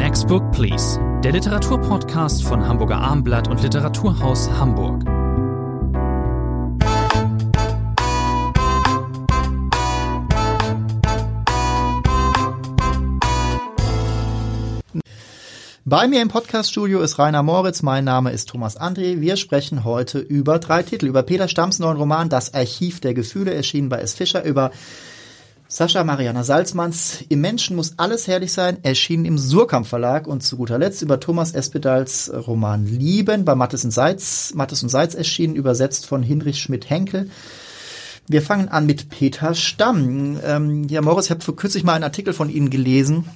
Next Book Please, der Literaturpodcast von Hamburger Armblatt und Literaturhaus Hamburg. Bei mir im Podcaststudio ist Rainer Moritz, mein Name ist Thomas André. Wir sprechen heute über drei Titel. Über Peter Stamms neuen Roman Das Archiv der Gefühle, erschienen bei S. Fischer, über Sascha Mariana Salzmanns Im Menschen muss alles herrlich sein, erschienen im Surkamp Verlag und zu guter Letzt über Thomas Espedals Roman Lieben bei Mattes und Seitz, Mattes und Seitz erschienen, übersetzt von Hinrich Schmidt-Henkel. Wir fangen an mit Peter Stamm. Ähm, ja, Moritz, ich habe vor kürzlich mal einen Artikel von Ihnen gelesen,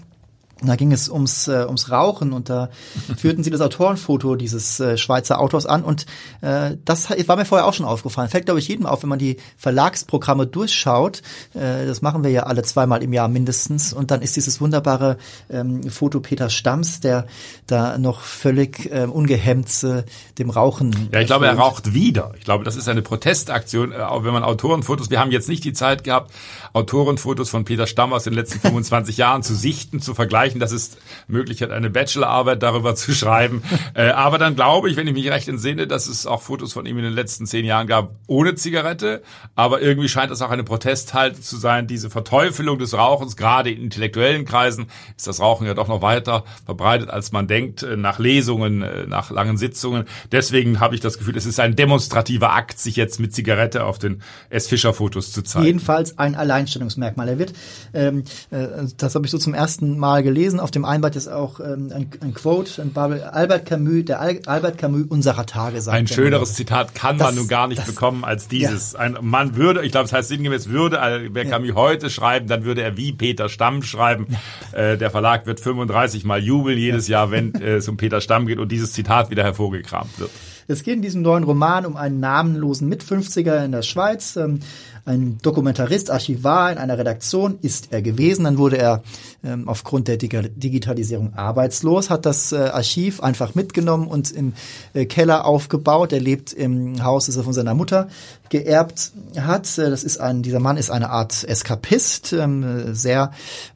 da ging es ums, äh, ums Rauchen und da führten sie das Autorenfoto dieses äh, Schweizer Autors an und äh, das war mir vorher auch schon aufgefallen. Fällt, glaube ich, jedem auf, wenn man die Verlagsprogramme durchschaut. Äh, das machen wir ja alle zweimal im Jahr mindestens und dann ist dieses wunderbare ähm, Foto Peter Stamms, der da noch völlig äh, ungehemmt äh, dem Rauchen. Ja, ich glaube, er raucht wieder. Ich glaube, das ist eine Protestaktion, äh, auch wenn man Autorenfotos, wir haben jetzt nicht die Zeit gehabt, Autorenfotos von Peter Stamm aus den letzten 25 Jahren zu sichten, zu vergleichen erreichen, dass es Möglichkeit, eine Bachelorarbeit darüber zu schreiben. äh, aber dann glaube ich, wenn ich mich recht entsinne, dass es auch Fotos von ihm in den letzten zehn Jahren gab ohne Zigarette. Aber irgendwie scheint es auch eine Protesthalte zu sein, diese Verteufelung des Rauchens, gerade in intellektuellen Kreisen ist das Rauchen ja doch noch weiter verbreitet, als man denkt, äh, nach Lesungen, äh, nach langen Sitzungen. Deswegen habe ich das Gefühl, es ist ein demonstrativer Akt, sich jetzt mit Zigarette auf den S. Fischer-Fotos zu zeigen. Jedenfalls ein Alleinstellungsmerkmal. Er wird, ähm, äh, das habe ich so zum ersten Mal gelesen, gelesen. Auf dem Einband ist auch ähm, ein, ein Quote, ein Albert Camus, der Al Albert Camus unserer Tage sagt. Ein schöneres immer. Zitat kann das, man nun gar nicht das, bekommen als dieses. Ja. Ein Mann würde, ich glaube, es heißt sinngemäß, würde Albert Camus ja. heute schreiben, dann würde er wie Peter Stamm schreiben. Ja. Äh, der Verlag wird 35 Mal jubeln jedes Jahr, wenn äh, es um Peter Stamm geht und dieses Zitat wieder hervorgekramt wird. Es geht in diesem neuen Roman um einen namenlosen Mit-50er in der Schweiz. Ähm, ein Dokumentarist, Archivar in einer Redaktion ist er gewesen. Dann wurde er ähm, aufgrund der Digitalisierung arbeitslos, hat das äh, Archiv einfach mitgenommen und im äh, Keller aufgebaut. Er lebt im Haus, das er von seiner Mutter geerbt hat. Äh, das ist ein, dieser Mann ist eine Art Eskapist, ähm, sehr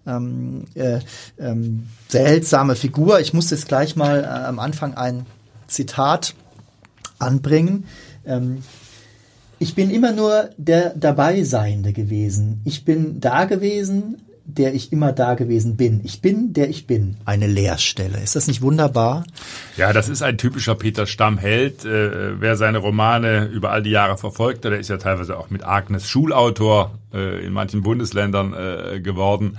ähm, äh, ähm, seltsame Figur. Ich muss jetzt gleich mal äh, am Anfang ein Zitat anbringen. Ähm, ich bin immer nur der Dabeiseiende gewesen. Ich bin da gewesen, der ich immer da gewesen bin. Ich bin, der ich bin. Eine Leerstelle. Ist das nicht wunderbar? Ja, das ist ein typischer Peter Stamm-Held. Äh, wer seine Romane über all die Jahre verfolgt, der ist ja teilweise auch mit Agnes Schulautor äh, in manchen Bundesländern äh, geworden.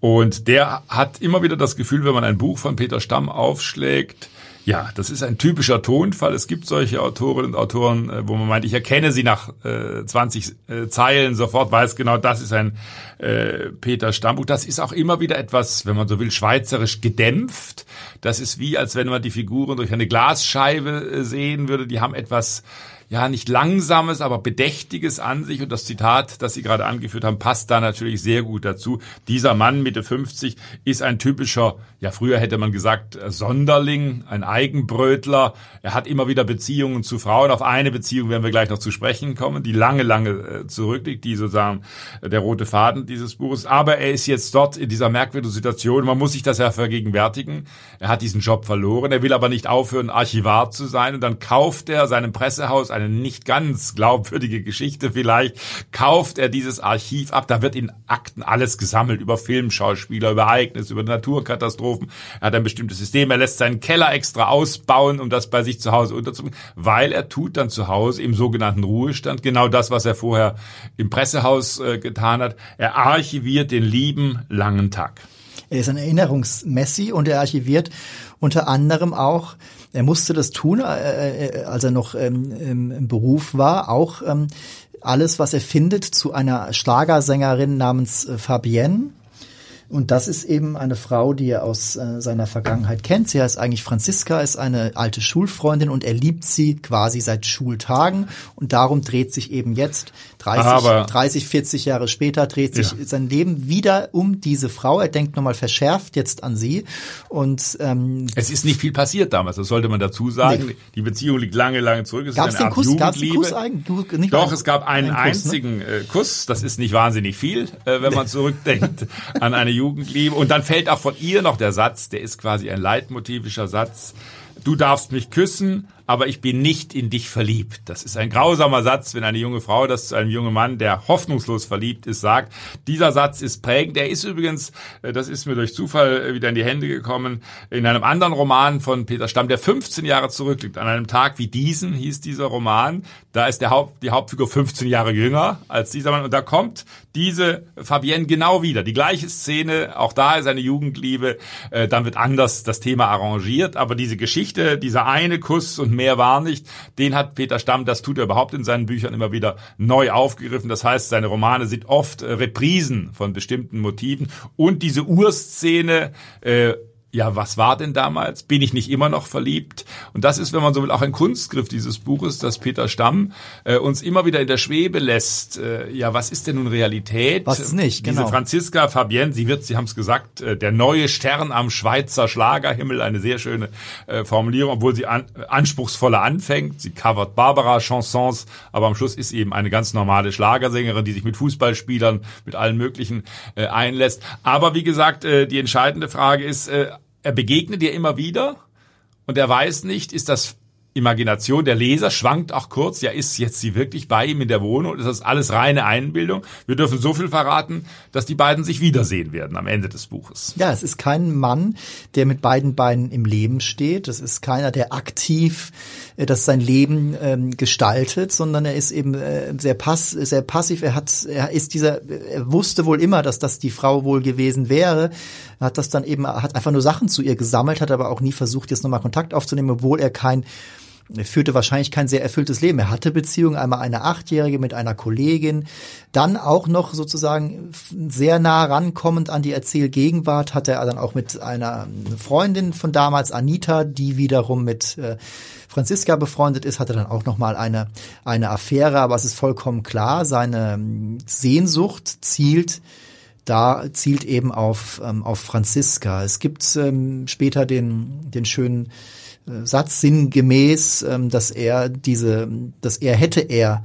Und der hat immer wieder das Gefühl, wenn man ein Buch von Peter Stamm aufschlägt, ja, das ist ein typischer Tonfall. Es gibt solche Autorinnen und Autoren, äh, wo man meint, ich erkenne sie nach äh, 20 äh, Zeilen sofort, weiß genau, das ist ein äh, Peter Stammbuch. Das ist auch immer wieder etwas, wenn man so will, schweizerisch gedämpft. Das ist wie, als wenn man die Figuren durch eine Glasscheibe äh, sehen würde. Die haben etwas ja, nicht langsames, aber bedächtiges an sich. Und das Zitat, das Sie gerade angeführt haben, passt da natürlich sehr gut dazu. Dieser Mann Mitte 50 ist ein typischer, ja, früher hätte man gesagt, Sonderling, ein Eigenbrötler. Er hat immer wieder Beziehungen zu Frauen. Auf eine Beziehung werden wir gleich noch zu sprechen kommen, die lange, lange äh, zurückliegt, die sozusagen der rote Faden dieses Buches. Aber er ist jetzt dort in dieser merkwürdigen Situation. Man muss sich das ja vergegenwärtigen. Er hat diesen Job verloren. Er will aber nicht aufhören, Archivar zu sein. Und dann kauft er seinem Pressehaus eine nicht ganz glaubwürdige Geschichte vielleicht, kauft er dieses Archiv ab. Da wird in Akten alles gesammelt über Filmschauspieler, über Ereignisse, über Naturkatastrophen. Er hat ein bestimmtes System. Er lässt seinen Keller extra ausbauen, um das bei sich zu Hause unterzubringen, weil er tut dann zu Hause im sogenannten Ruhestand genau das, was er vorher im Pressehaus äh, getan hat. Er archiviert den lieben langen Tag. Er ist ein Erinnerungsmessi und er archiviert unter anderem auch er musste das tun, äh, äh, als er noch ähm, im Beruf war, auch ähm, alles, was er findet, zu einer Schlagersängerin namens äh, Fabienne. Und das ist eben eine Frau, die er aus äh, seiner Vergangenheit kennt. Sie heißt eigentlich Franziska, ist eine alte Schulfreundin und er liebt sie quasi seit Schultagen. Und darum dreht sich eben jetzt 30, Aber, 30 40 Jahre später dreht sich ja. sein Leben wieder um diese Frau. Er denkt nochmal verschärft jetzt an sie. Und ähm, es ist nicht viel passiert damals, das sollte man dazu sagen. Nee. Die Beziehung liegt lange, lange zurück. Es Gab's den Kuss? Gab's den Kuss eigentlich? Nicht Doch, es gab einen, einen Kuss, ne? einzigen ne? Kuss. Das ist nicht wahnsinnig viel, äh, wenn nee. man zurückdenkt an eine Jugendliebe. Und dann fällt auch von ihr noch der Satz, der ist quasi ein leitmotivischer Satz. Du darfst mich küssen, aber ich bin nicht in dich verliebt. Das ist ein grausamer Satz, wenn eine junge Frau das zu einem jungen Mann, der hoffnungslos verliebt ist, sagt. Dieser Satz ist prägend. Der ist übrigens, äh, das ist mir durch Zufall äh, wieder in die Hände gekommen, in einem anderen Roman von Peter Stamm, der 15 Jahre zurückliegt. An einem Tag wie diesen hieß dieser Roman. Da ist der Haupt, die Hauptfigur 15 Jahre jünger als dieser Mann. Und da kommt diese Fabienne genau wieder. Die gleiche Szene, auch da ist eine Jugendliebe. Äh, dann wird anders das Thema arrangiert. Aber diese Geschichte, dieser eine Kuss und mehr war nicht. Den hat Peter Stamm, das tut er überhaupt in seinen Büchern immer wieder neu aufgegriffen. Das heißt, seine Romane sind oft äh, Reprisen von bestimmten Motiven und diese Urszene äh, ja, was war denn damals? Bin ich nicht immer noch verliebt? Und das ist, wenn man so will, auch ein Kunstgriff dieses Buches, dass Peter Stamm äh, uns immer wieder in der Schwebe lässt. Äh, ja, was ist denn nun Realität? Was ist nicht, genau. Diese Franziska Fabienne, sie wird, Sie haben es gesagt, äh, der neue Stern am Schweizer Schlagerhimmel, eine sehr schöne äh, Formulierung, obwohl sie an, anspruchsvoller anfängt. Sie covert Barbara-Chansons, aber am Schluss ist sie eben eine ganz normale Schlagersängerin, die sich mit Fußballspielern, mit allen möglichen äh, einlässt. Aber wie gesagt, äh, die entscheidende Frage ist, äh, er begegnet ihr immer wieder und er weiß nicht, ist das Imagination der Leser schwankt auch kurz, ja, ist jetzt sie wirklich bei ihm in der Wohnung? Ist das alles reine Einbildung? Wir dürfen so viel verraten, dass die beiden sich wiedersehen werden am Ende des Buches. Ja, es ist kein Mann, der mit beiden Beinen im Leben steht. Es ist keiner, der aktiv äh, das sein Leben ähm, gestaltet, sondern er ist eben äh, sehr, pass sehr passiv. Er hat, er ist dieser, er wusste wohl immer, dass das die Frau wohl gewesen wäre. Hat das dann eben, hat einfach nur Sachen zu ihr gesammelt, hat aber auch nie versucht, jetzt nochmal Kontakt aufzunehmen, obwohl er kein er führte wahrscheinlich kein sehr erfülltes Leben. Er hatte Beziehungen, einmal eine Achtjährige mit einer Kollegin, dann auch noch sozusagen sehr nah rankommend an die Erzählgegenwart hatte er dann auch mit einer Freundin von damals, Anita, die wiederum mit äh, Franziska befreundet ist, hatte dann auch noch mal eine eine Affäre, aber es ist vollkommen klar, seine Sehnsucht zielt da zielt eben auf ähm, auf Franziska. Es gibt ähm, später den den schönen Satz sinngemäß, ähm, dass er diese, dass er hätte er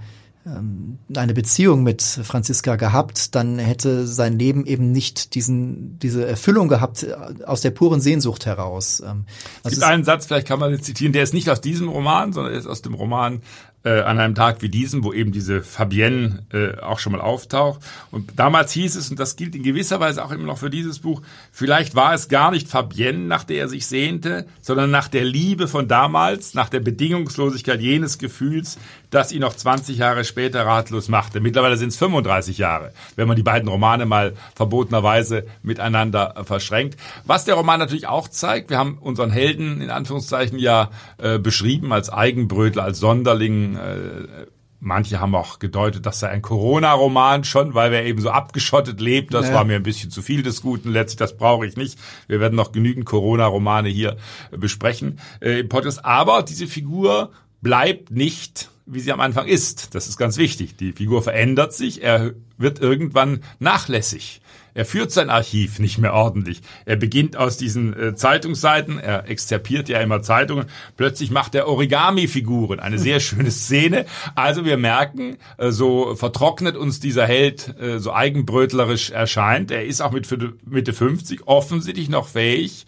ähm, eine Beziehung mit Franziska gehabt, dann hätte sein Leben eben nicht diesen, diese Erfüllung gehabt äh, aus der puren Sehnsucht heraus. Ähm, es gibt einen Satz, vielleicht kann man den zitieren, der ist nicht aus diesem Roman, sondern ist aus dem Roman äh, an einem Tag wie diesem, wo eben diese Fabienne äh, auch schon mal auftaucht. Und damals hieß es, und das gilt in gewisser Weise auch immer noch für dieses Buch, vielleicht war es gar nicht Fabienne, nach der er sich sehnte, sondern nach der Liebe von damals, nach der Bedingungslosigkeit jenes Gefühls, das ihn noch 20 Jahre später ratlos machte. Mittlerweile sind es 35 Jahre, wenn man die beiden Romane mal verbotenerweise miteinander verschränkt. Was der Roman natürlich auch zeigt, wir haben unseren Helden in Anführungszeichen ja äh, beschrieben als Eigenbrötler, als Sonderling, äh, Manche haben auch gedeutet, das sei ein Corona-Roman schon, weil wer eben so abgeschottet lebt. Das ja. war mir ein bisschen zu viel des Guten. Letztlich, das brauche ich nicht. Wir werden noch genügend Corona-Romane hier besprechen äh, im Podcast. Aber diese Figur bleibt nicht, wie sie am Anfang ist. Das ist ganz wichtig. Die Figur verändert sich. Er wird irgendwann nachlässig. Er führt sein Archiv nicht mehr ordentlich. Er beginnt aus diesen äh, Zeitungsseiten, er exzerpiert ja immer Zeitungen, plötzlich macht er Origami-Figuren, eine sehr schöne Szene. Also wir merken, äh, so vertrocknet uns dieser Held, äh, so eigenbrötlerisch erscheint. Er ist auch mit Mitte 50 offensichtlich noch fähig,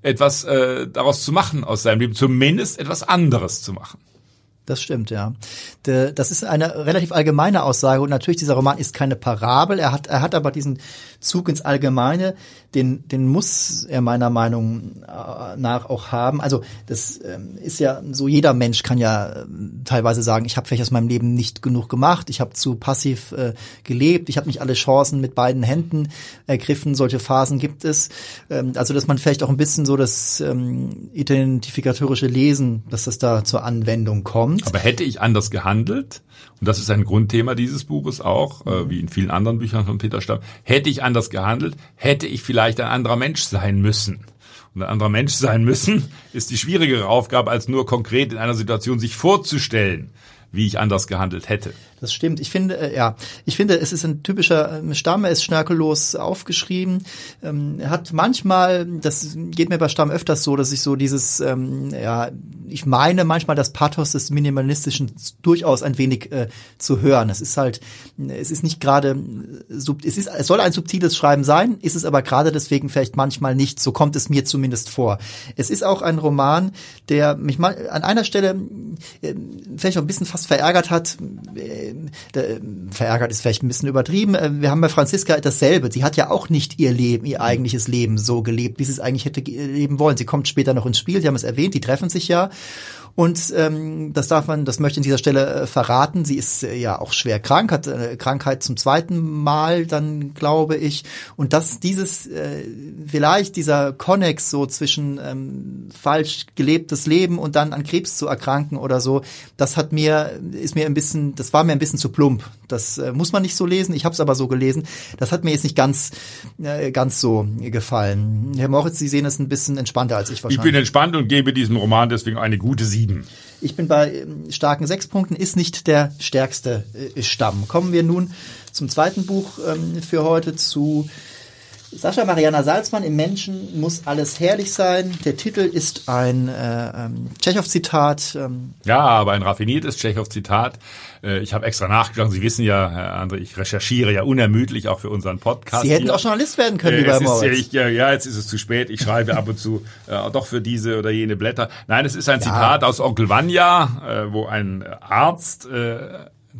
etwas äh, daraus zu machen aus seinem Leben, zumindest etwas anderes zu machen. Das stimmt, ja. Das ist eine relativ allgemeine Aussage und natürlich dieser Roman ist keine Parabel. Er hat, er hat aber diesen Zug ins Allgemeine, den, den muss er meiner Meinung äh, nach auch haben. Also das ähm, ist ja so, jeder Mensch kann ja ähm, teilweise sagen, ich habe vielleicht aus meinem Leben nicht genug gemacht, ich habe zu passiv äh, gelebt, ich habe nicht alle Chancen mit beiden Händen ergriffen. Solche Phasen gibt es. Ähm, also dass man vielleicht auch ein bisschen so das identifikatorische Lesen, dass das da zur Anwendung kommt. Aber hätte ich anders gehandelt, und das ist ein Grundthema dieses Buches auch, äh, wie in vielen anderen Büchern von Peter Stamm, hätte ich anders gehandelt, hätte ich vielleicht ein anderer Mensch sein müssen. Und ein anderer Mensch sein müssen ist die schwierigere Aufgabe, als nur konkret in einer Situation sich vorzustellen, wie ich anders gehandelt hätte. Das stimmt. Ich finde, äh, ja, ich finde, es ist ein typischer ähm, Stamm. Er ist schnörkellos aufgeschrieben. Ähm, er hat manchmal, das geht mir bei Stamm öfters so, dass ich so dieses, ähm, ja, ich meine manchmal das Pathos des Minimalistischen durchaus ein wenig äh, zu hören. Es ist halt, es ist nicht gerade, äh, es ist, es soll ein subtiles Schreiben sein, ist es aber gerade deswegen vielleicht manchmal nicht. So kommt es mir zumindest vor. Es ist auch ein Roman, der mich mal an einer Stelle äh, vielleicht auch ein bisschen fast verärgert hat. Äh, äh, verärgert ist vielleicht ein bisschen übertrieben. Äh, wir haben bei Franziska dasselbe. Sie hat ja auch nicht ihr Leben, ihr eigentliches Leben so gelebt, wie sie es eigentlich hätte leben wollen. Sie kommt später noch ins Spiel. Sie haben es erwähnt. Die treffen sich ja und ähm, das darf man, das möchte ich an dieser Stelle äh, verraten. Sie ist äh, ja auch schwer krank, hat äh, Krankheit zum zweiten Mal, dann glaube ich. Und dass dieses äh, vielleicht dieser Konnex so zwischen ähm, falsch gelebtes Leben und dann an Krebs zu erkranken oder so, das hat mir ist mir ein bisschen, das war mir ein bisschen zu plump. Das äh, muss man nicht so lesen. Ich habe es aber so gelesen. Das hat mir jetzt nicht ganz äh, ganz so gefallen. Herr Moritz, Sie sehen es ein bisschen entspannter als ich wahrscheinlich. Ich bin entspannt und gebe diesem Roman deswegen eine gute Sieg sieben. Ich bin bei ähm, starken sechs Punkten, ist nicht der stärkste äh, Stamm. Kommen wir nun zum zweiten Buch ähm, für heute zu Sascha Mariana Salzmann im Menschen muss alles herrlich sein. Der Titel ist ein äh, ähm, Tschechow-Zitat. Ähm. Ja, aber ein raffiniertes Tschechow-Zitat. Äh, ich habe extra nachgeschlagen. Sie wissen ja, Herr André, ich recherchiere ja unermüdlich auch für unseren Podcast. Sie hätten hier. auch Journalist werden können, äh, lieber Moritz. Ja, ich, ja, ja, jetzt ist es zu spät. Ich schreibe ab und zu äh, doch für diese oder jene Blätter. Nein, es ist ein ja. Zitat aus Onkel Vanya, äh, wo ein Arzt äh,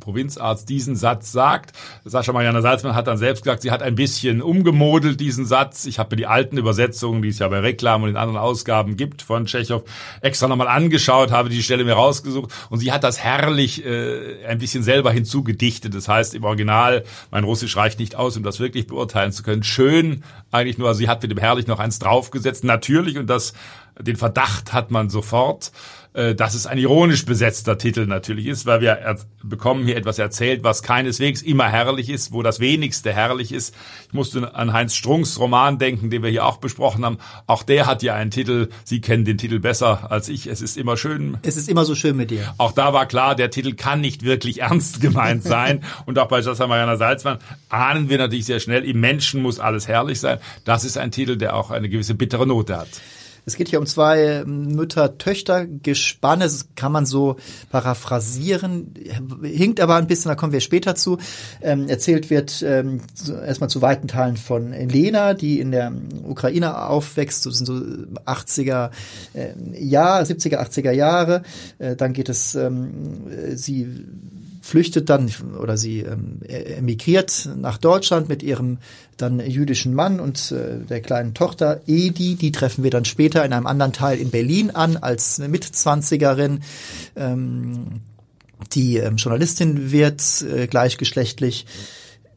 Provinzarzt diesen Satz sagt. Sascha Mariana Salzmann hat dann selbst gesagt, sie hat ein bisschen umgemodelt diesen Satz. Ich habe mir die alten Übersetzungen, die es ja bei Reklam und in anderen Ausgaben gibt von Tschechow, extra nochmal angeschaut, habe die Stelle mir rausgesucht und sie hat das herrlich äh, ein bisschen selber hinzugedichtet. Das heißt im Original, mein Russisch reicht nicht aus, um das wirklich beurteilen zu können. Schön eigentlich nur, also sie hat mit dem herrlich noch eins draufgesetzt. Natürlich und das den Verdacht hat man sofort äh, dass es ein ironisch besetzter Titel natürlich ist, weil wir bekommen hier etwas erzählt, was keineswegs immer herrlich ist, wo das wenigste herrlich ist. Ich musste an Heinz Strunks Roman denken, den wir hier auch besprochen haben. Auch der hat ja einen Titel, Sie kennen den Titel besser als ich. Es ist immer schön. Es ist immer so schön mit dir. Auch da war klar, der Titel kann nicht wirklich ernst gemeint sein. Und auch bei Jassa Mariana Salzmann ahnen wir natürlich sehr schnell, im Menschen muss alles herrlich sein. Das ist ein Titel, der auch eine gewisse bittere Note hat. Es geht hier um zwei Mütter-Töchter-Gespanne, das kann man so paraphrasieren, hinkt aber ein bisschen, da kommen wir später zu. Ähm, erzählt wird ähm, erstmal zu weiten Teilen von Lena, die in der Ukraine aufwächst, das sind so 80er äh, Jahre, 70er, 80er Jahre. Äh, dann geht es, ähm, sie flüchtet dann oder sie ähm, emigriert nach Deutschland mit ihrem dann jüdischen Mann und äh, der kleinen Tochter Edi. Die treffen wir dann später in einem anderen Teil in Berlin an als Mitzwanzigerin. Ähm, die ähm, Journalistin wird äh, gleichgeschlechtlich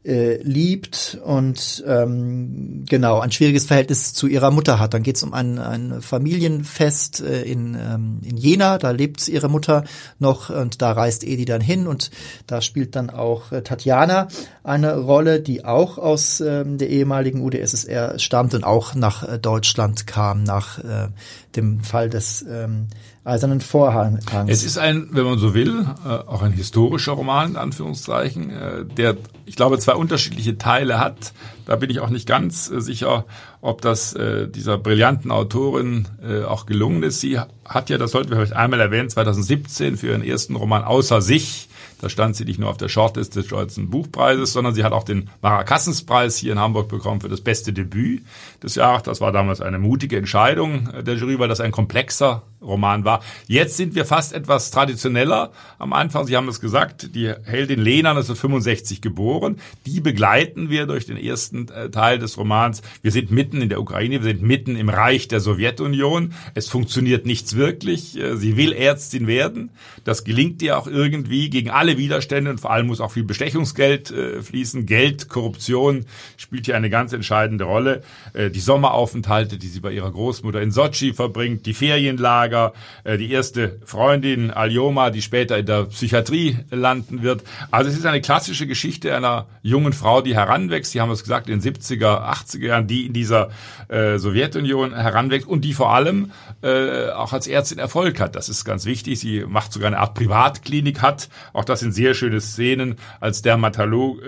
äh, liebt und ähm, genau ein schwieriges Verhältnis zu ihrer Mutter hat. Dann geht es um ein, ein Familienfest äh, in, ähm, in Jena, da lebt ihre Mutter noch und da reist Edi dann hin und da spielt dann auch äh, Tatjana eine Rolle, die auch aus ähm, der ehemaligen UdSSR stammt und auch nach äh, Deutschland kam nach äh, dem Fall des ähm, Eisernen Vorhangs. Es ist ein, wenn man so will, äh, auch ein historischer Roman, in Anführungszeichen, äh, der, ich glaube, zwei unterschiedliche Teile hat. Da bin ich auch nicht ganz äh, sicher, ob das äh, dieser brillanten Autorin äh, auch gelungen ist. Sie hat ja, das sollten wir vielleicht einmal erwähnen, 2017 für ihren ersten Roman Außer sich da stand sie nicht nur auf der Shortlist des Deutschen Buchpreises, sondern sie hat auch den Marakassenspreis hier in Hamburg bekommen für das beste Debüt des Jahres. Das war damals eine mutige Entscheidung der Jury, weil das ein komplexer Roman war. Jetzt sind wir fast etwas traditioneller. Am Anfang, Sie haben es gesagt, die Heldin Lena 1965 geboren. Die begleiten wir durch den ersten äh, Teil des Romans. Wir sind mitten in der Ukraine, wir sind mitten im Reich der Sowjetunion. Es funktioniert nichts wirklich. Äh, sie will Ärztin werden. Das gelingt ihr auch irgendwie gegen alle Widerstände und vor allem muss auch viel Bestechungsgeld äh, fließen. Geld, Korruption spielt hier eine ganz entscheidende Rolle. Die Sommeraufenthalte, die sie bei ihrer Großmutter in Sochi verbringt, die Ferienlager, die erste Freundin Aljoma, die später in der Psychiatrie landen wird. Also es ist eine klassische Geschichte einer jungen Frau, die heranwächst. Sie haben es gesagt, in den 70er, 80er Jahren, die in dieser äh, Sowjetunion heranwächst und die vor allem äh, auch als Ärztin Erfolg hat. Das ist ganz wichtig. Sie macht sogar eine Art Privatklinik, hat, auch das sind sehr schöne Szenen, als Dermatolog,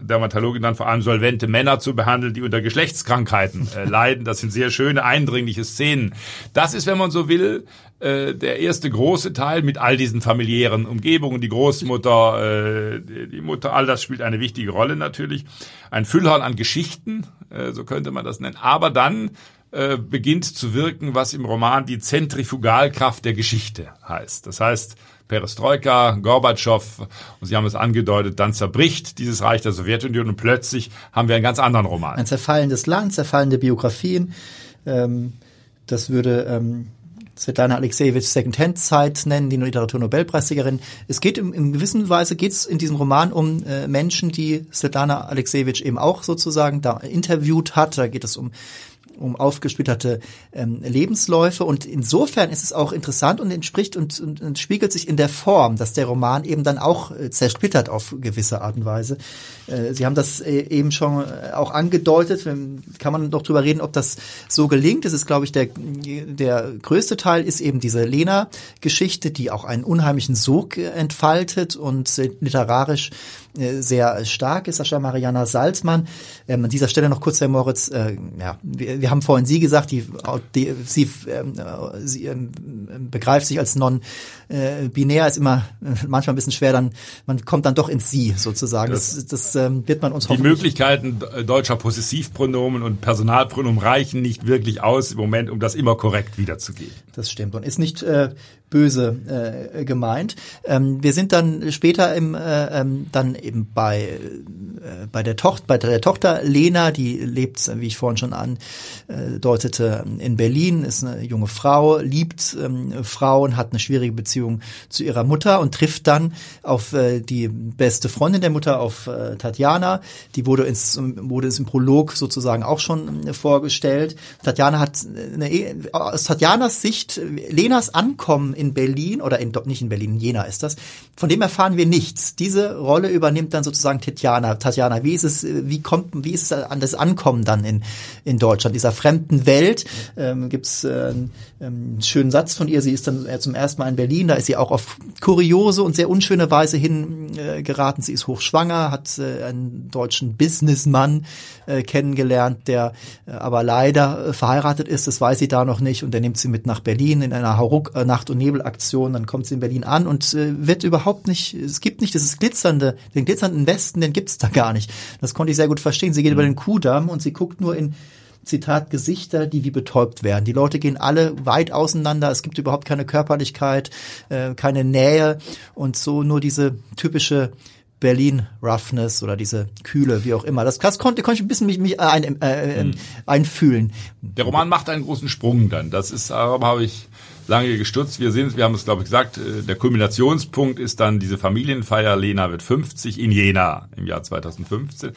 Dermatologin dann vor allem solvente Männer zu behandeln, die unter Geschlechtskrankheiten äh, leiden. Das sind sehr schöne, eindringliche Szenen. Das ist, wenn man so will, äh, der erste große Teil mit all diesen familiären Umgebungen, die Großmutter, äh, die Mutter, all das spielt eine wichtige Rolle natürlich. Ein Füllhorn an Geschichten, äh, so könnte man das nennen. Aber dann äh, beginnt zu wirken, was im Roman die Zentrifugalkraft der Geschichte heißt. Das heißt, Perestroika, Gorbatschow, und Sie haben es angedeutet, dann zerbricht dieses Reich der Sowjetunion und plötzlich haben wir einen ganz anderen Roman. Ein zerfallendes Land, zerfallende Biografien. Ähm, das würde ähm, Svetlana Alexejewitsch Second-Hand-Zeit nennen, die Literaturnobelpreisträgerin. Es geht in, in gewissen Weise geht es in diesem Roman um äh, Menschen, die Svetlana Alexejewitsch eben auch sozusagen da interviewt hat. Da geht es um um aufgesplitterte ähm, Lebensläufe. Und insofern ist es auch interessant und entspricht und, und, und spiegelt sich in der Form, dass der Roman eben dann auch äh, zersplittert auf gewisse Art und Weise. Äh, Sie haben das äh, eben schon äh, auch angedeutet. Kann man noch drüber reden, ob das so gelingt. Das ist, glaube ich, der, der größte Teil ist eben diese Lena-Geschichte, die auch einen unheimlichen Sog äh, entfaltet und äh, literarisch sehr stark ist, Sascha Mariana Salzmann. Ähm, an dieser Stelle noch kurz, Herr Moritz, äh, ja, wir, wir haben vorhin Sie gesagt, die, die sie, ähm, sie ähm, begreift sich als non-binär, ist immer manchmal ein bisschen schwer, dann man kommt dann doch ins Sie sozusagen. Das, das, das ähm, wird man uns Die Möglichkeiten deutscher Possessivpronomen und Personalpronomen reichen nicht wirklich aus im Moment, um das immer korrekt wiederzugeben. Das stimmt und ist nicht äh, böse äh, gemeint. Ähm, wir sind dann später im, äh, ähm, dann eben bei, äh, bei, der Tochter, bei der Tochter Lena, die lebt, wie ich vorhin schon andeutete, in Berlin, ist eine junge Frau, liebt ähm, Frauen, hat eine schwierige Beziehung zu ihrer Mutter und trifft dann auf äh, die beste Freundin der Mutter, auf äh, Tatjana. Die wurde, ins, wurde ins im Prolog sozusagen auch schon äh, vorgestellt. Tatjana hat eine, aus Tatjanas Sicht Lenas Ankommen in Berlin oder in, nicht in Berlin, in Jena ist das. Von dem erfahren wir nichts. Diese Rolle übernimmt dann sozusagen Tatjana. Tatjana, wie ist es, wie kommt, wie ist es an das Ankommen dann in, in Deutschland, dieser fremden Welt? Ähm, Gibt es äh, einen schönen Satz von ihr, sie ist dann zum ersten Mal in Berlin, da ist sie auch auf kuriose und sehr unschöne Weise hingeraten. Äh, sie ist hochschwanger, hat äh, einen deutschen Businessmann äh, kennengelernt, der äh, aber leider äh, verheiratet ist, das weiß sie da noch nicht und der nimmt sie mit nach Berlin in einer Hauruck Nacht- und Nebelaktion, dann kommt sie in Berlin an und äh, wird überhaupt nicht, es gibt nicht dieses glitzernde, den glitzernden Westen, den gibt's da gar nicht. Das konnte ich sehr gut verstehen. Sie geht mhm. über den Kuhdamm und sie guckt nur in Zitat, Gesichter, die wie betäubt werden. Die Leute gehen alle weit auseinander, es gibt überhaupt keine Körperlichkeit, äh, keine Nähe und so nur diese typische Berlin Roughness oder diese Kühle, wie auch immer. Das, das konnte, konnte ich ein bisschen mich, mich ein, äh, äh, einfühlen. Der Roman macht einen großen Sprung dann. Das ist, darum habe ich lange gestutzt. Wir sind, wir haben es glaube ich gesagt, äh, der Kulminationspunkt ist dann diese Familienfeier. Lena wird 50 in Jena im Jahr 2015.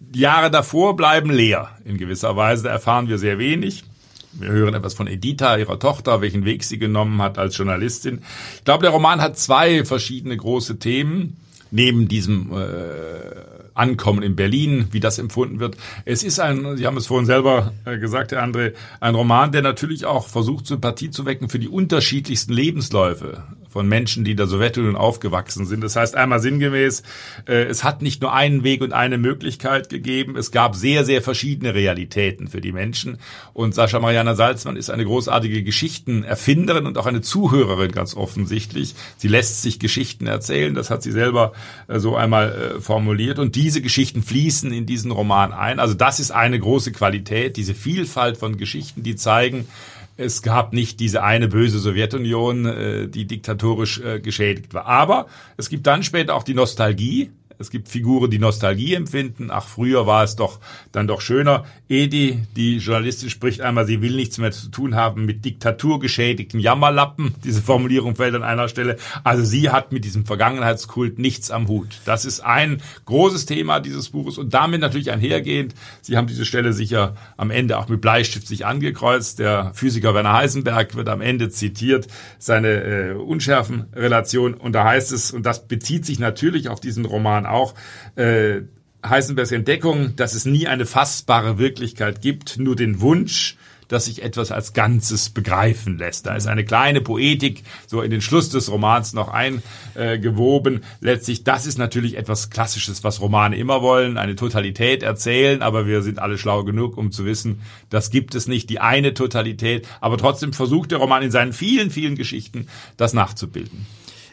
Die Jahre davor bleiben leer in gewisser Weise. Erfahren wir sehr wenig. Wir hören etwas von Editha, ihrer Tochter, welchen Weg sie genommen hat als Journalistin. Ich glaube, der Roman hat zwei verschiedene große Themen neben diesem äh, Ankommen in Berlin, wie das empfunden wird. Es ist ein, Sie haben es vorhin selber äh, gesagt, Herr André, ein Roman, der natürlich auch versucht, Sympathie zu wecken für die unterschiedlichsten Lebensläufe von Menschen, die in der Sowjetunion aufgewachsen sind. Das heißt einmal sinngemäß, äh, es hat nicht nur einen Weg und eine Möglichkeit gegeben, es gab sehr, sehr verschiedene Realitäten für die Menschen. Und Sascha Mariana Salzmann ist eine großartige Geschichtenerfinderin und auch eine Zuhörerin ganz offensichtlich. Sie lässt sich Geschichten erzählen, das hat sie selber äh, so einmal äh, formuliert. Und diese Geschichten fließen in diesen Roman ein. Also das ist eine große Qualität, diese Vielfalt von Geschichten, die zeigen, es gab nicht diese eine böse Sowjetunion, äh, die diktatorisch äh, geschädigt war. Aber es gibt dann später auch die Nostalgie Es gibt Figuren, die Nostalgie empfinden. Ach, früher war es doch dann doch schöner. Edi, die Journalistin, spricht einmal, sie will nichts mehr zu tun haben mit diktaturgeschädigten Jammerlappen. Diese Formulierung fällt an einer Stelle. Also sie hat mit diesem Vergangenheitskult nichts am Hut. Das ist ein großes Thema dieses Buches und damit natürlich einhergehend. Sie haben diese Stelle sicher am Ende auch mit Bleistift sich angekreuzt. Der Physiker Werner Heisenberg wird am Ende zitiert, seine äh, Unschärfenrelation. Und da heißt es, und das bezieht sich natürlich auf diesen Roman auch, äh, Heisenbergs Entdeckung, dass es nie eine fassbare Wirklichkeit gibt, nur den Wunsch, dass sich etwas als Ganzes begreifen lässt. Da ist eine kleine Poetik so in den Schluss des Romans noch eingewoben. Letztlich, das ist natürlich etwas Klassisches, was Romane immer wollen, eine Totalität erzählen, aber wir sind alle schlau genug, um zu wissen, das gibt es nicht, die eine Totalität. Aber trotzdem versucht der Roman in seinen vielen, vielen Geschichten, das nachzubilden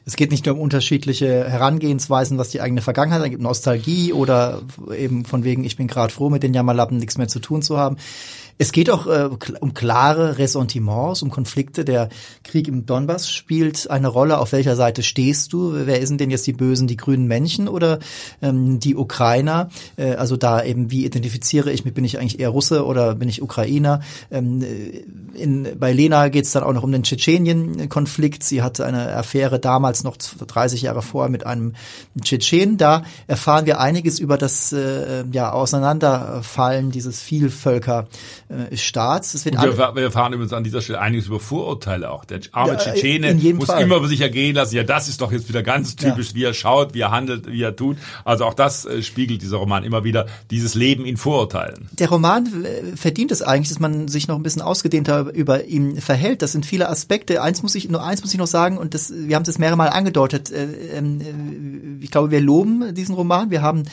es geht nicht nur um unterschiedliche Herangehensweisen, was die eigene Vergangenheit angeht, Nostalgie oder eben von wegen, ich bin gerade froh, mit den Jammerlappen nichts mehr zu tun zu haben. Es geht auch äh, um klare Ressentiments, um Konflikte. Der Krieg im Donbass spielt eine Rolle. Auf welcher Seite stehst du? Wer sind denn jetzt die Bösen, die grünen Männchen oder ähm, die Ukrainer? Äh, also da eben, wie identifiziere ich mich? Bin ich eigentlich eher Russe oder bin ich Ukrainer? Ähm, in, bei Lena geht es dann auch noch um den Tschetschenien-Konflikt. Sie hatte eine Affäre damals noch 30 Jahre vorher mit einem Tschetschen. Da erfahren wir einiges über das äh, ja, Auseinanderfallen dieses Vielvölker äh, Staats. Das wird wir, wir erfahren übrigens an dieser Stelle einiges über Vorurteile auch. Der arme ja, Tschetschene muss Fall. immer über sich ergehen lassen, ja, das ist doch jetzt wieder ganz typisch, ja. wie er schaut, wie er handelt, wie er tut. Also auch das äh, spiegelt dieser Roman immer wieder, dieses Leben in Vorurteilen. Der Roman äh, verdient es eigentlich, dass man sich noch ein bisschen ausgedehnter über ihn verhält. Das sind viele Aspekte. Eins muss ich, nur eins muss ich noch sagen, und das, wir haben es mehrere Mal angedeutet. Äh, ähm, äh, ich glaube, wir loben diesen Roman. Wir haben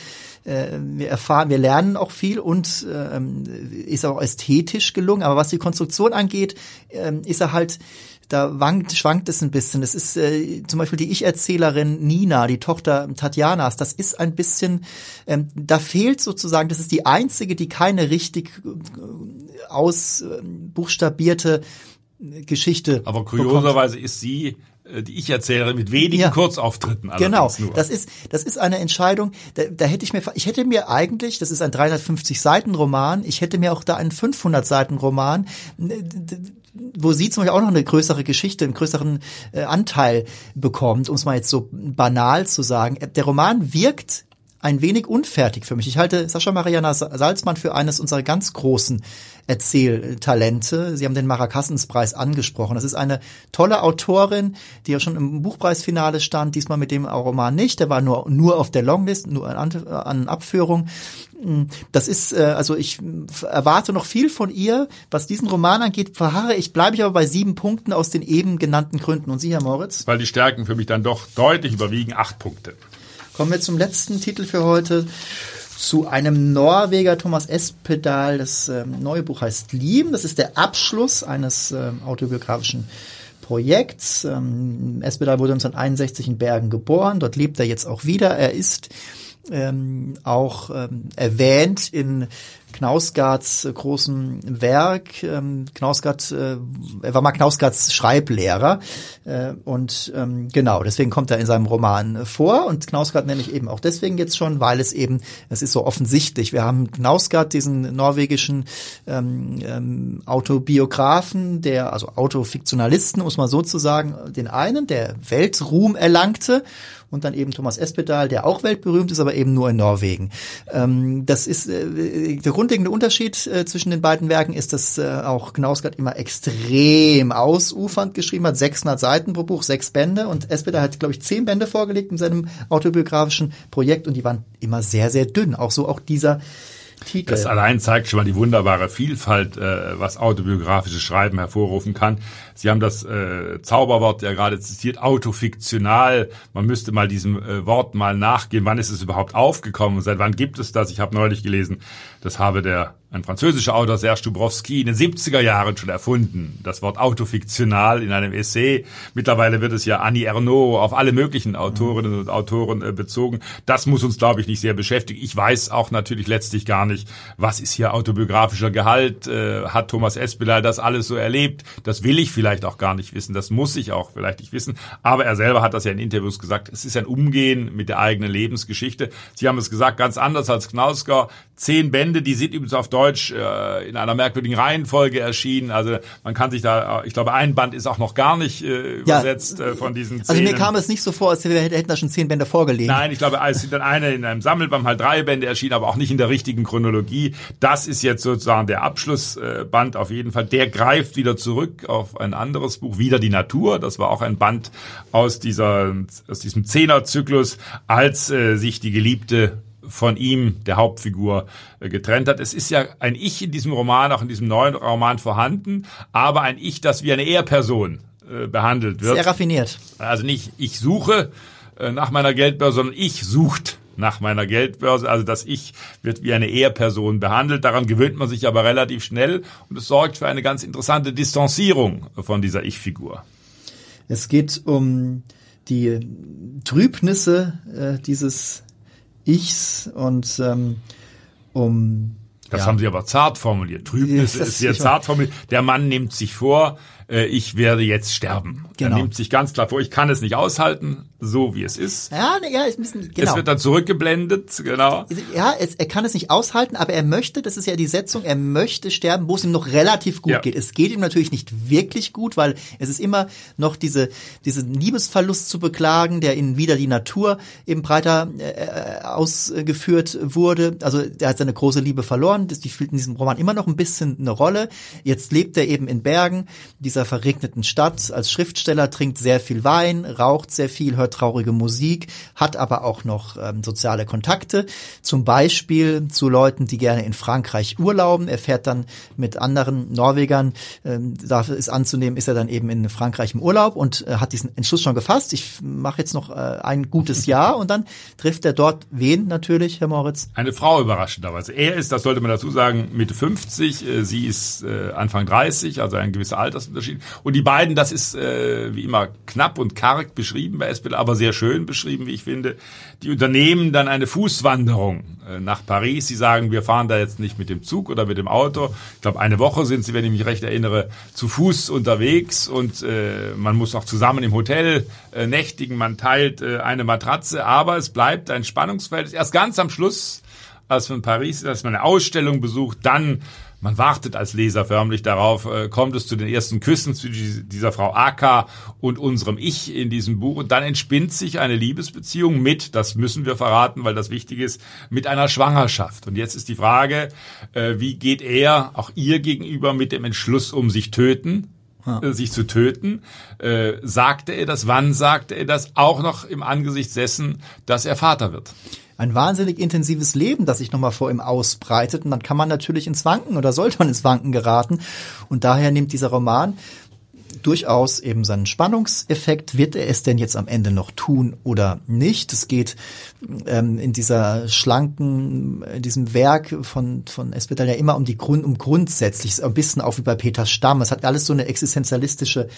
äh, wir erfahren, wir lernen auch viel und ähm, ist auch ästhetisch gelungen. Aber was die Konstruktion angeht, ähm, ist er halt da wankt, schwankt es ein bisschen. Das ist äh, zum Beispiel die Ich-Erzählerin Nina, die Tochter Tatjanas. Das ist ein bisschen, ähm, da fehlt sozusagen, das ist die einzige, die keine richtig äh, ausbuchstabierte Geschichte. Aber kurioserweise bekommt. ist sie die ich erzähle, mit wenigen ja, Kurzauftritten. Genau, nur. das ist das ist eine Entscheidung. Da, da hätte ich mir, ich hätte mir eigentlich, das ist ein 350 Seiten Roman, ich hätte mir auch da einen 500 Seiten Roman, wo sie zum Beispiel auch noch eine größere Geschichte, einen größeren äh, Anteil bekommt, um es mal jetzt so banal zu sagen. Der Roman wirkt ein wenig unfertig für mich. Ich halte Sascha Mariana Salzmann für eines unserer ganz großen Erzähltalente. Sie haben den Marakassenspreis angesprochen. Das ist eine tolle Autorin, die ja schon im Buchpreisfinale stand, diesmal mit dem Roman nicht. Der war nur, nur auf der Longlist, nur an, an Abführung. Das ist, äh, also ich erwarte noch viel von ihr. Was diesen Roman angeht, verharre ich, bleibe ich aber bei sieben Punkten aus den eben genannten Gründen. Und Sie, Herr Moritz? Weil die Stärken für mich dann doch deutlich überwiegen, acht Punkte. Kommen wir zum letzten Titel für heute. Zu einem Norweger, Thomas Espedal. Das ähm, neue Buch heißt Lieben. Das ist der Abschluss eines ähm, autobiografischen Projekts. Ähm, Espedal wurde 1961 in Bergen geboren. Dort lebt er jetzt auch wieder. Er ist ähm, auch ähm, erwähnt in Knausgards äh, großen Werk. Ähm, Knausgard, äh, er war mal Knausgards Schreiblehrer äh, und ähm, genau, deswegen kommt er in seinem Roman vor und Knausgard nenne ich eben auch deswegen jetzt schon, weil es eben, es ist so offensichtlich. Wir haben Knausgard, diesen norwegischen ähm, ähm, Autobiografen, der, also Autofiktionalisten, muss man so zu sagen, den einen, der Weltruhm erlangte und dann eben Thomas Espedal, der auch weltberühmt ist, aber eben nur in Norwegen. Ähm, das ist äh, der grundlegende Unterschied äh, zwischen den beiden Werken ist, dass äh, auch Knausgard immer extrem ausufernd geschrieben hat, 600 Seiten pro Buch, sechs Bände und Espedal hat, glaube ich, zehn Bände vorgelegt in seinem autobiografischen Projekt und die waren immer sehr, sehr dünn. Auch so auch dieser Titel. Das allein zeigt schon mal die wunderbare Vielfalt, äh, was autobiografisches Schreiben hervorrufen kann. Sie haben das äh, Zauberwort ja gerade zitiert, autofiktional. Man müsste mal diesem äh, Wort mal nachgehen. Wann ist es überhaupt aufgekommen? Seit wann gibt es das? Ich habe neulich gelesen, das habe der ein französischer Autor, Serge Dubrowski, in den 70er Jahren schon erfunden. Das Wort autofiktional in einem Essay. Mittlerweile wird es ja Annie Ernaux auf alle möglichen Autorinnen und Autoren äh, bezogen. Das muss uns, glaube ich, nicht sehr beschäftigen. Ich weiß auch natürlich letztlich gar nicht, was ist hier autobiografischer Gehalt? Äh, hat Thomas Espelay das alles so erlebt? Das will ich vielleicht auch gar nicht wissen. Das muss ich auch vielleicht nicht wissen. Aber er selber hat das ja in Interviews gesagt. Es ist ein Umgehen mit der eigenen Lebensgeschichte. Sie haben es gesagt, ganz anders als Knausgau. Zehn Bände, die sind übrigens auf Deutsch äh, in einer merkwürdigen Reihenfolge erschienen. Also man kann sich da, ich glaube, ein Band ist auch noch gar nicht äh, übersetzt äh, von diesen Szenen. Also mir kam es nicht so vor, als wir hätten da schon zehn Bände vorgelegt. Nein, ich glaube, es sind dann eine in einem Sammelband halt drei Bände erschienen, aber auch nicht in der richtigen Chronologie. Das ist jetzt sozusagen der Abschlussband auf jeden Fall. Der greift wieder zurück auf ein anderes Buch, wieder die Natur. Das war auch ein Band aus dieser aus diesem Zehnerzyklus, als äh, sich die Geliebte von ihm, der Hauptfigur, äh, getrennt hat. Es ist ja ein Ich in diesem Roman, auch in diesem neuen Roman vorhanden, aber ein Ich, das wie eine Ehrperson äh, behandelt wird. Sehr raffiniert. Also nicht ich suche nach meiner Geldbörse, sondern ich sucht nach meiner Geldbörse. Also das Ich wird wie eine Ehrperson behandelt. Daran gewöhnt man sich aber relativ schnell und es sorgt für eine ganz interessante Distanzierung von dieser Ich-Figur. Es geht um die Trübnisse äh, dieses Ichs und ähm, um das ja. haben Sie aber zart formuliert. Trübnis ist sehr zart formuliert. Der Mann nimmt sich vor, äh, ich werde jetzt sterben. Genau. Er nimmt sich ganz klar vor, ich kann es nicht aushalten, so wie es ist. Ja, ja, ist ein bisschen, genau. Es wird dann zurückgeblendet, genau. Ja, es, er kann es nicht aushalten, aber er möchte, das ist ja die Setzung, er möchte sterben, wo es ihm noch relativ gut ja. geht. Es geht ihm natürlich nicht wirklich gut, weil es ist immer noch diese, diesen Liebesverlust zu beklagen, der in wieder die Natur eben breiter äh, ausgeführt wurde. Also er hat seine große Liebe verloren, die spielt in diesem Roman immer noch ein bisschen eine Rolle. Jetzt lebt er eben in Bergen, dieser verregneten Stadt als Schriftsteller, trinkt sehr viel Wein, raucht sehr viel, hört traurige Musik, hat aber auch noch ähm, soziale Kontakte, zum Beispiel zu Leuten, die gerne in Frankreich urlauben. Er fährt dann mit anderen Norwegern, ähm, dafür ist anzunehmen, ist er dann eben in Frankreich im Urlaub und äh, hat diesen Entschluss schon gefasst. Ich mache jetzt noch äh, ein gutes Jahr und dann trifft er dort wen natürlich, Herr Moritz? Eine Frau überraschenderweise. Er ist, das sollte man dazu sagen, Mitte 50, äh, sie ist äh, Anfang 30, also ein gewisser Altersunterschied. Und die beiden, das ist äh, wie immer knapp und karg beschrieben bei SPL, aber sehr schön beschrieben, wie ich finde. Die unternehmen dann eine Fußwanderung äh, nach Paris. Sie sagen, wir fahren da jetzt nicht mit dem Zug oder mit dem Auto. Ich glaube, eine Woche sind sie, wenn ich mich recht erinnere, zu Fuß unterwegs und äh, man muss auch zusammen im Hotel äh, nächtigen. Man teilt äh, eine Matratze, aber es bleibt ein Spannungsfeld. Erst ganz am Schluss, als man Paris als man eine Ausstellung besucht, dann man wartet als Leser förmlich darauf, äh, kommt es zu den ersten Küssen zu dieser Frau Aka und unserem Ich in diesem Buch. Und dann entspinnt sich eine Liebesbeziehung mit, das müssen wir verraten, weil das wichtig ist, mit einer Schwangerschaft. Und jetzt ist die Frage, äh, wie geht er auch ihr gegenüber mit dem Entschluss um sich töten? Ja. Äh, sich zu töten. Äh, sagte er das? Wann sagte er das? Auch noch im Angesicht dessen, dass er Vater wird ein wahnsinnig intensives Leben, das sich nochmal vor ihm ausbreitet. Und dann kann man natürlich ins Wanken oder sollte man ins Wanken geraten. Und daher nimmt dieser Roman durchaus eben seinen Spannungseffekt. Wird er es denn jetzt am Ende noch tun oder nicht? Es geht ähm, in dieser schlanken, in diesem Werk von, von Espetal ja immer um die Grund, um grundsätzlich, ein bisschen auch wie bei Peter Stamm. Es hat alles so eine existenzialistische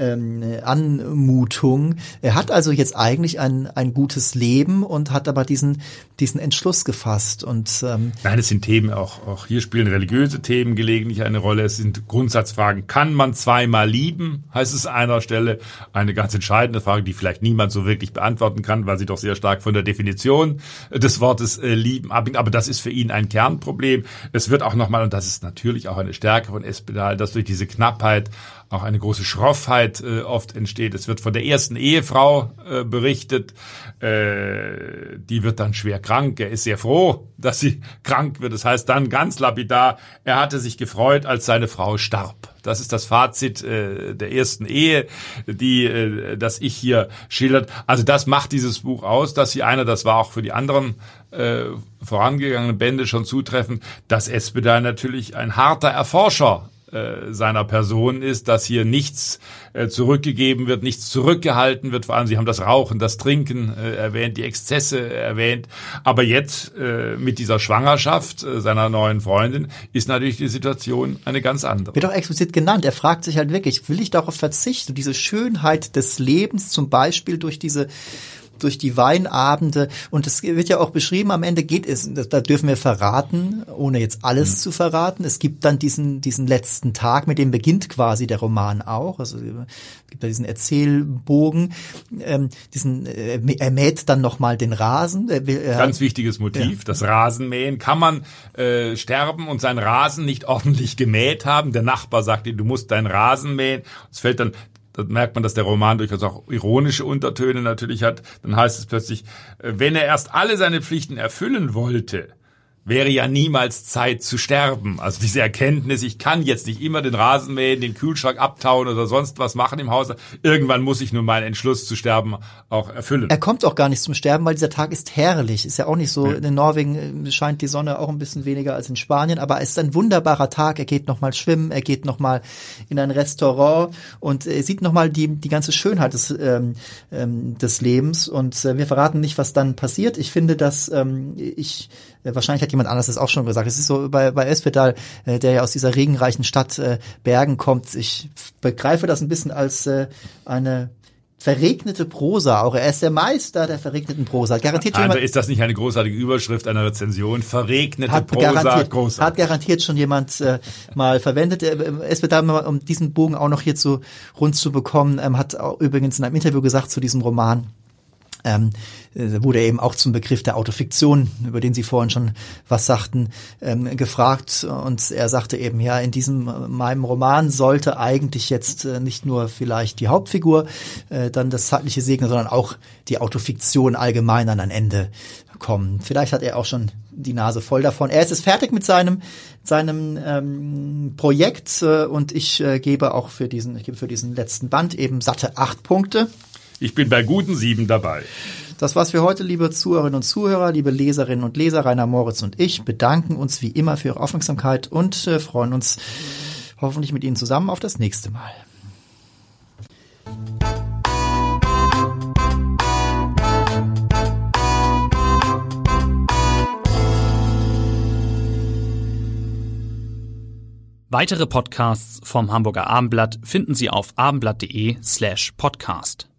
ähm, Anmutung. Er hat also jetzt eigentlich ein, ein gutes Leben und hat aber diesen, diesen Entschluss gefasst. Und, ähm, Nein, es sind Themen, auch, auch hier spielen religiöse Themen gelegentlich eine Rolle. Es sind Grundsatzfragen. Kann man zweimal lieben, heißt es an einer Stelle. Eine ganz entscheidende Frage, die vielleicht niemand so wirklich beantworten kann, weil sie doch sehr stark von der Definition des Wortes äh, lieben abhängt. Aber das ist für ihn ein Kernproblem. Es wird auch nochmal, und das ist natürlich auch eine Stärke von Espedal, dass durch diese Knappheit auch eine große Schroffheit äh, oft entsteht. Es wird von der ersten Ehefrau äh, berichtet, äh, die wird dann schwer krank. Er ist sehr froh, dass sie krank wird. Das heißt dann ganz lapidar, er hatte sich gefreut, als seine Frau starb. Das ist das Fazit äh, der ersten Ehe, die äh, das ich hier schildert. Also das macht dieses Buch aus, dass sie einer, das war auch für die anderen äh, vorangegangenen Bände schon zutreffend, dass Espeday natürlich ein harter Erforscher äh, seiner Person ist, dass hier nichts äh, zurückgegeben wird, nichts zurückgehalten wird. Vor allem, Sie haben das Rauchen, das Trinken äh, erwähnt, die Exzesse erwähnt. Aber jetzt mit dieser Schwangerschaft seiner neuen Freundin ist natürlich die Situation eine ganz andere. Wird auch explizit genannt. Er fragt sich halt wirklich, will ich darauf verzichten, diese Schönheit des Lebens zum Beispiel durch diese durch die Weinabende und es wird ja auch beschrieben, am Ende geht es, da dürfen wir verraten, ohne jetzt alles mhm. zu verraten. Es gibt dann diesen, diesen letzten Tag, mit dem beginnt quasi der Roman auch. Also es gibt da diesen Erzählbogen, ähm, diesen, äh, er mäht dann nochmal den Rasen. Er will, er, Ganz wichtiges Motiv, ja. das Rasenmähen. Kann man äh, sterben und seinen Rasen nicht ordentlich gemäht haben? Der Nachbar sagt ihm, du musst deinen Rasen mähen. Es fällt dann da merkt man, dass der Roman durchaus auch ironische Untertöne natürlich hat, dann heißt es plötzlich, äh, wenn er erst alle seine Pflichten erfüllen wollte, wäre ja niemals Zeit zu sterben. Also diese Erkenntnis, ich kann jetzt nicht immer den Rasen mähen, den Kühlschrank abtauen oder sonst was machen im Haus. Irgendwann muss ich nur meinen Entschluss zu sterben auch erfüllen. Er kommt auch gar nicht zum Sterben, weil dieser Tag ist herrlich. Ist ja auch nicht so. Ja. In Norwegen äh, scheint die Sonne auch ein bisschen weniger als in Spanien, aber es ist ein wunderbarer Tag. Er geht nochmal schwimmen, er geht nochmal in ein Restaurant und er sieht nochmal die, die ganze Schönheit des, ähm, ähm, des Lebens. Und äh, wir verraten nicht, was dann passiert. Ich finde, dass ähm, ich äh, wahrscheinlich hat jemand anderes das auch schon gesagt. Es ist so bei, bei Espetal, äh, der ja aus dieser regenreichen Stadt äh, Bergen kommt. Ich begreife das ein bisschen als äh, eine verregnete Prosa auch. Er ist der Meister der verregneten Prosa. Garantiert jemand, ist das nicht eine großartige Überschrift einer Rezension? Verregnete hat Prosa, garantiert, großartig. Hat garantiert schon jemand äh, mal verwendet. Äh, es wird da, um diesen Bogen auch noch hier zu rund zu bekommen, ähm, hat übrigens in einem Interview gesagt zu diesem Roman, ähm, äh, wurde eben auch zum Begriff der Autofiktion, über den Sie vorhin schon was sagten, ähm, gefragt. Und er sagte eben, ja, in diesem äh, meinem Roman sollte eigentlich jetzt äh, nicht nur vielleicht die Hauptfigur äh, dann das zeitliche segnen, sondern auch die Autofiktion allgemein an ein Ende kommen. Vielleicht hat er auch schon die Nase voll davon. Er ist es fertig mit seinem seinem ähm, Projekt äh, und ich äh, gebe auch für diesen ich gebe für diesen letzten Band eben satte acht Punkte. Ich bin bei guten sieben dabei. Das war's für heute, liebe Zuhörerinnen und Zuhörer, liebe Leserinnen und Leser. Rainer Moritz und ich bedanken uns wie immer für Ihre Aufmerksamkeit und äh, freuen uns hoffentlich mit Ihnen zusammen auf das nächste Mal. Weitere Podcasts vom Hamburger Abendblatt finden Sie auf abendblatt.de slash podcast.